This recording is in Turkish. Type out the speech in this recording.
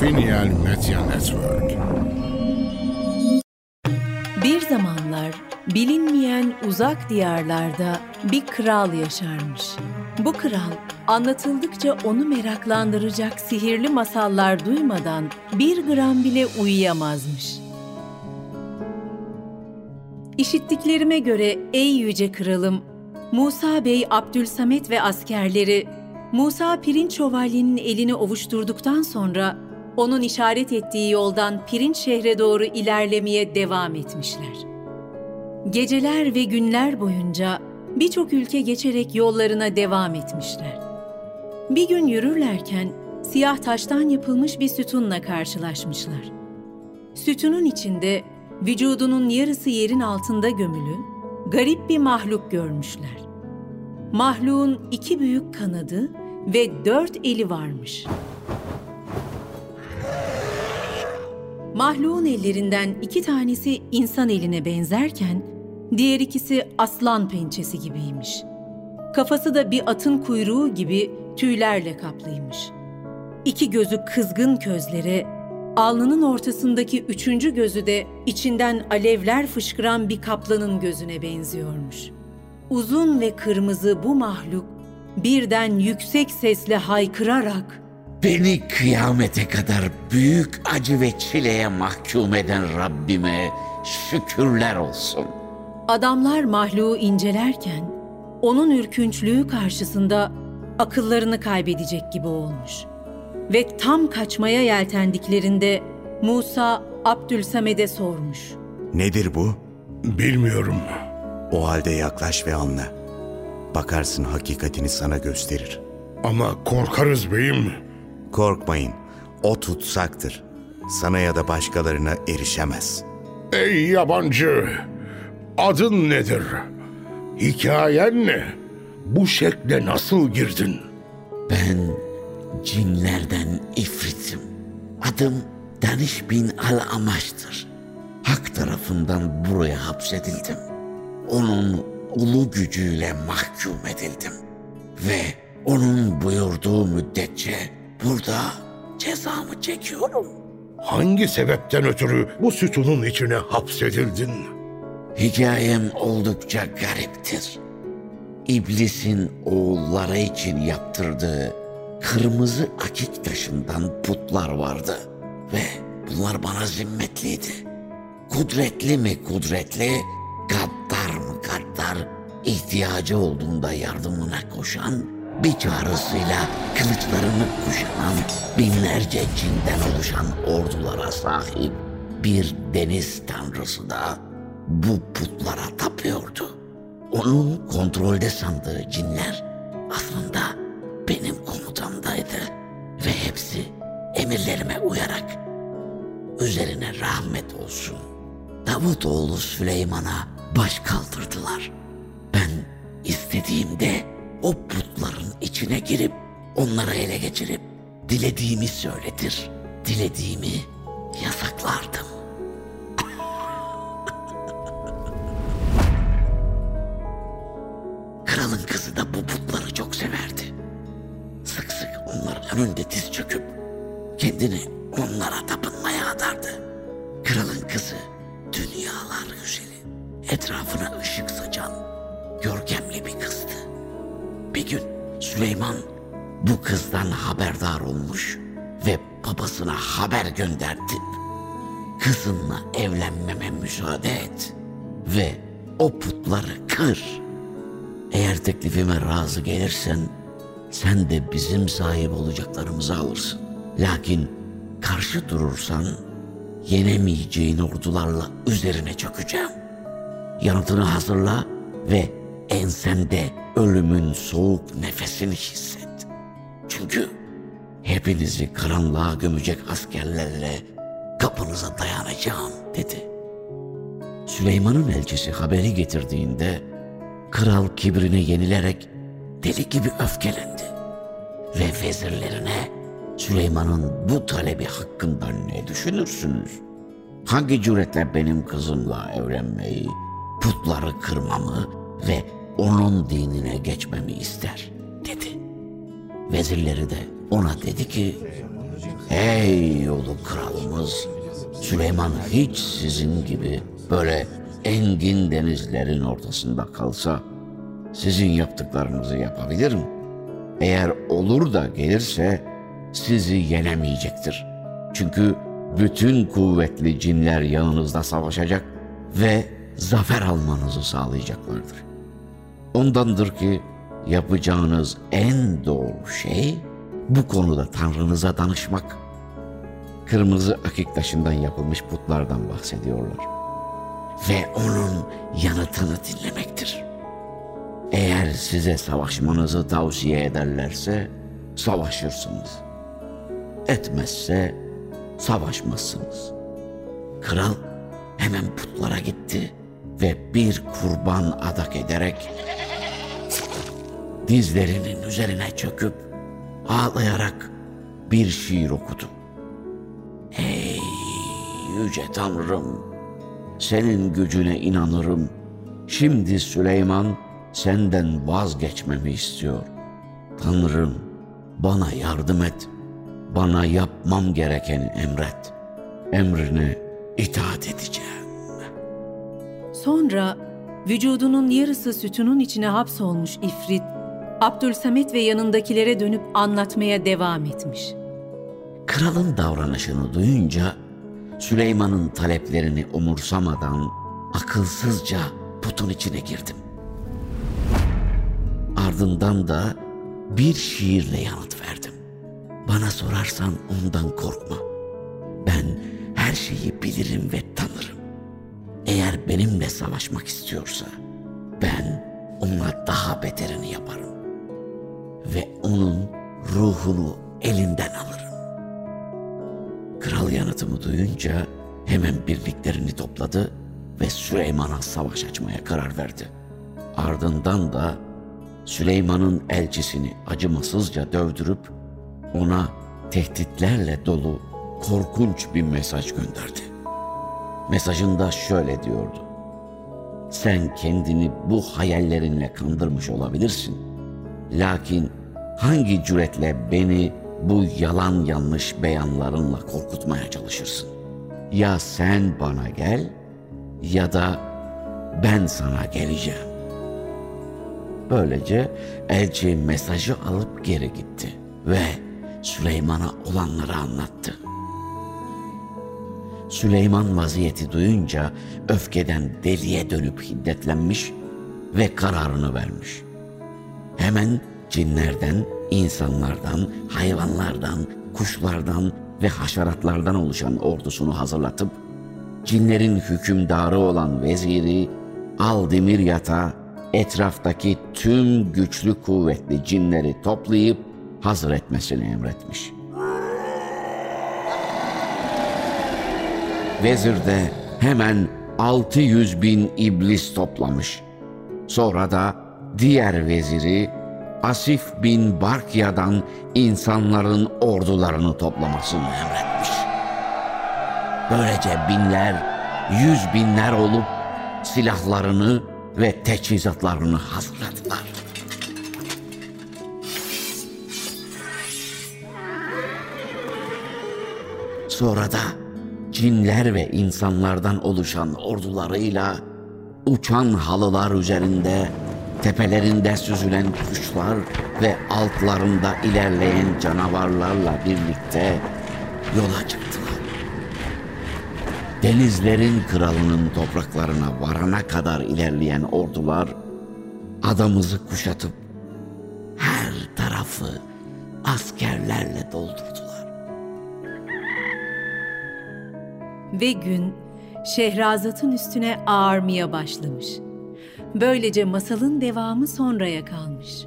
Finial Media Network. Bir zamanlar bilinmeyen uzak diyarlarda bir kral yaşarmış. Bu kral anlatıldıkça onu meraklandıracak sihirli masallar duymadan bir gram bile uyuyamazmış. İşittiklerime göre ey yüce kralım, Musa Bey Abdülsamet ve askerleri Musa Pirinç Şövalye'nin elini ovuşturduktan sonra onun işaret ettiği yoldan Pirinç şehre doğru ilerlemeye devam etmişler. Geceler ve günler boyunca birçok ülke geçerek yollarına devam etmişler. Bir gün yürürlerken siyah taştan yapılmış bir sütunla karşılaşmışlar. Sütunun içinde vücudunun yarısı yerin altında gömülü, garip bir mahluk görmüşler. Mahluğun iki büyük kanadı ve dört eli varmış. Mahluğun ellerinden iki tanesi insan eline benzerken, diğer ikisi aslan pençesi gibiymiş. Kafası da bir atın kuyruğu gibi tüylerle kaplıymış. İki gözü kızgın közlere, alnının ortasındaki üçüncü gözü de içinden alevler fışkıran bir kaplanın gözüne benziyormuş. Uzun ve kırmızı bu mahluk birden yüksek sesle haykırarak Beni kıyamete kadar büyük acı ve çileye mahkum eden Rabbime şükürler olsun. Adamlar mahluğu incelerken onun ürkünçlüğü karşısında akıllarını kaybedecek gibi olmuş. Ve tam kaçmaya yeltendiklerinde Musa Abdülsamed'e sormuş. Nedir bu? Bilmiyorum. O halde yaklaş ve anla. Bakarsın hakikatini sana gösterir. Ama korkarız beyim. Korkmayın, o tutsaktır. Sana ya da başkalarına erişemez. Ey yabancı! Adın nedir? Hikayen ne? Bu şekle nasıl girdin? Ben cinlerden ifritim. Adım Daniş bin Al-Amaş'tır. Hak tarafından buraya hapsedildim. Onun ulu gücüyle mahkum edildim. Ve onun buyurduğu müddetçe burada cezamı çekiyorum. Hangi sebepten ötürü bu sütunun içine hapsedildin? Hikayem oldukça gariptir. İblisin oğulları için yaptırdığı kırmızı akik taşından putlar vardı. Ve bunlar bana zimmetliydi. Kudretli mi kudretli, gaddar mı gaddar, ihtiyacı olduğunda yardımına koşan, bir çağrısıyla kılıçlarını kuşanan binlerce cinden oluşan ordulara sahip bir deniz tanrısı da bu putlara tapıyordu. Onun kontrolde sandığı cinler aslında benim komutamdaydı ve hepsi emirlerime uyarak üzerine rahmet olsun. Davutoğlu Süleyman'a baş kaldırdılar. Ben istediğimde o putların içine girip onları ele geçirip dilediğimi söyletir, dilediğimi yasaklardım. Kralın kızı da bu putları çok severdi. Sık sık onların önünde diz çöküp kendini onlara tapınmaya adardı. Kralın kızı dünyalar güzeli, etrafına ışık saçan görkemli bir kızdı. Bir gün Süleyman bu kızdan haberdar olmuş ve babasına haber gönderdi. Kızınla evlenmeme müsaade et ve o putları kır. Eğer teklifime razı gelirsen sen de bizim sahip olacaklarımızı alırsın. Lakin karşı durursan yenemeyeceğin ordularla üzerine çökeceğim. Yanıtını hazırla ve ensende ölümün soğuk nefesini hisset. Çünkü hepinizi karanlığa gömecek askerlerle kapınıza dayanacağım dedi. Süleyman'ın elçisi haberi getirdiğinde kral kibrine yenilerek deli gibi öfkelendi. Ve vezirlerine Süleyman'ın bu talebi hakkında ne düşünürsünüz? Hangi cüretle benim kızımla evlenmeyi, putları kırmamı ve onun dinine geçmemi ister dedi. Vezirleri de ona dedi ki Ey ulu kralımız, Süleyman hiç sizin gibi böyle engin denizlerin ortasında kalsa sizin yaptıklarınızı yapabilir mi? Eğer olur da gelirse sizi yenemeyecektir. Çünkü bütün kuvvetli cinler yanınızda savaşacak ve zafer almanızı sağlayacaklardır. Ondandır ki yapacağınız en doğru şey bu konuda Tanrınıza danışmak. Kırmızı akik taşından yapılmış putlardan bahsediyorlar. Ve onun yanıtını dinlemektir. Eğer size savaşmanızı tavsiye ederlerse savaşırsınız. Etmezse savaşmazsınız. Kral hemen putlara gitti ve bir kurban adak ederek dizlerinin üzerine çöküp ağlayarak bir şiir okudu. Ey yüce Tanrım, senin gücüne inanırım. Şimdi Süleyman senden vazgeçmemi istiyor. Tanrım, bana yardım et. Bana yapmam gerekeni emret. Emrine itaat edeceğim. Sonra vücudunun yarısı sütunun içine hapsolmuş ifrit, Abdülsamet ve yanındakilere dönüp anlatmaya devam etmiş. Kralın davranışını duyunca Süleyman'ın taleplerini umursamadan akılsızca putun içine girdim. Ardından da bir şiirle yanıt verdim. Bana sorarsan ondan korkma. Ben her şeyi bilirim ve. Eğer benimle savaşmak istiyorsa ben ona daha beterini yaparım. Ve onun ruhunu elinden alırım. Kral yanıtımı duyunca hemen birliklerini topladı ve Süleyman'a savaş açmaya karar verdi. Ardından da Süleyman'ın elçisini acımasızca dövdürüp ona tehditlerle dolu korkunç bir mesaj gönderdi. Mesajında şöyle diyordu. Sen kendini bu hayallerinle kandırmış olabilirsin. Lakin hangi cüretle beni bu yalan yanlış beyanlarınla korkutmaya çalışırsın? Ya sen bana gel ya da ben sana geleceğim. Böylece elçi mesajı alıp geri gitti ve Süleyman'a olanları anlattı. Süleyman vaziyeti duyunca öfkeden deliye dönüp hiddetlenmiş ve kararını vermiş. Hemen cinlerden, insanlardan, hayvanlardan, kuşlardan ve haşeratlardan oluşan ordusunu hazırlatıp cinlerin hükümdarı olan veziri Aldemir Yata etraftaki tüm güçlü kuvvetli cinleri toplayıp hazır etmesini emretmiş. Vezir de hemen 600 bin iblis toplamış. Sonra da diğer veziri Asif bin Barkya'dan insanların ordularını toplamasını emretmiş. Böylece binler, yüz binler olup silahlarını ve teçhizatlarını hazırladılar. Sonra da cinler ve insanlardan oluşan ordularıyla uçan halılar üzerinde, tepelerinde süzülen kuşlar ve altlarında ilerleyen canavarlarla birlikte yola çıktılar. Denizlerin kralının topraklarına varana kadar ilerleyen ordular adamızı kuşatıp her tarafı askerlerle doldurdular. Ve gün Şehrazat'ın üstüne ağarmaya başlamış. Böylece masalın devamı sonraya kalmış.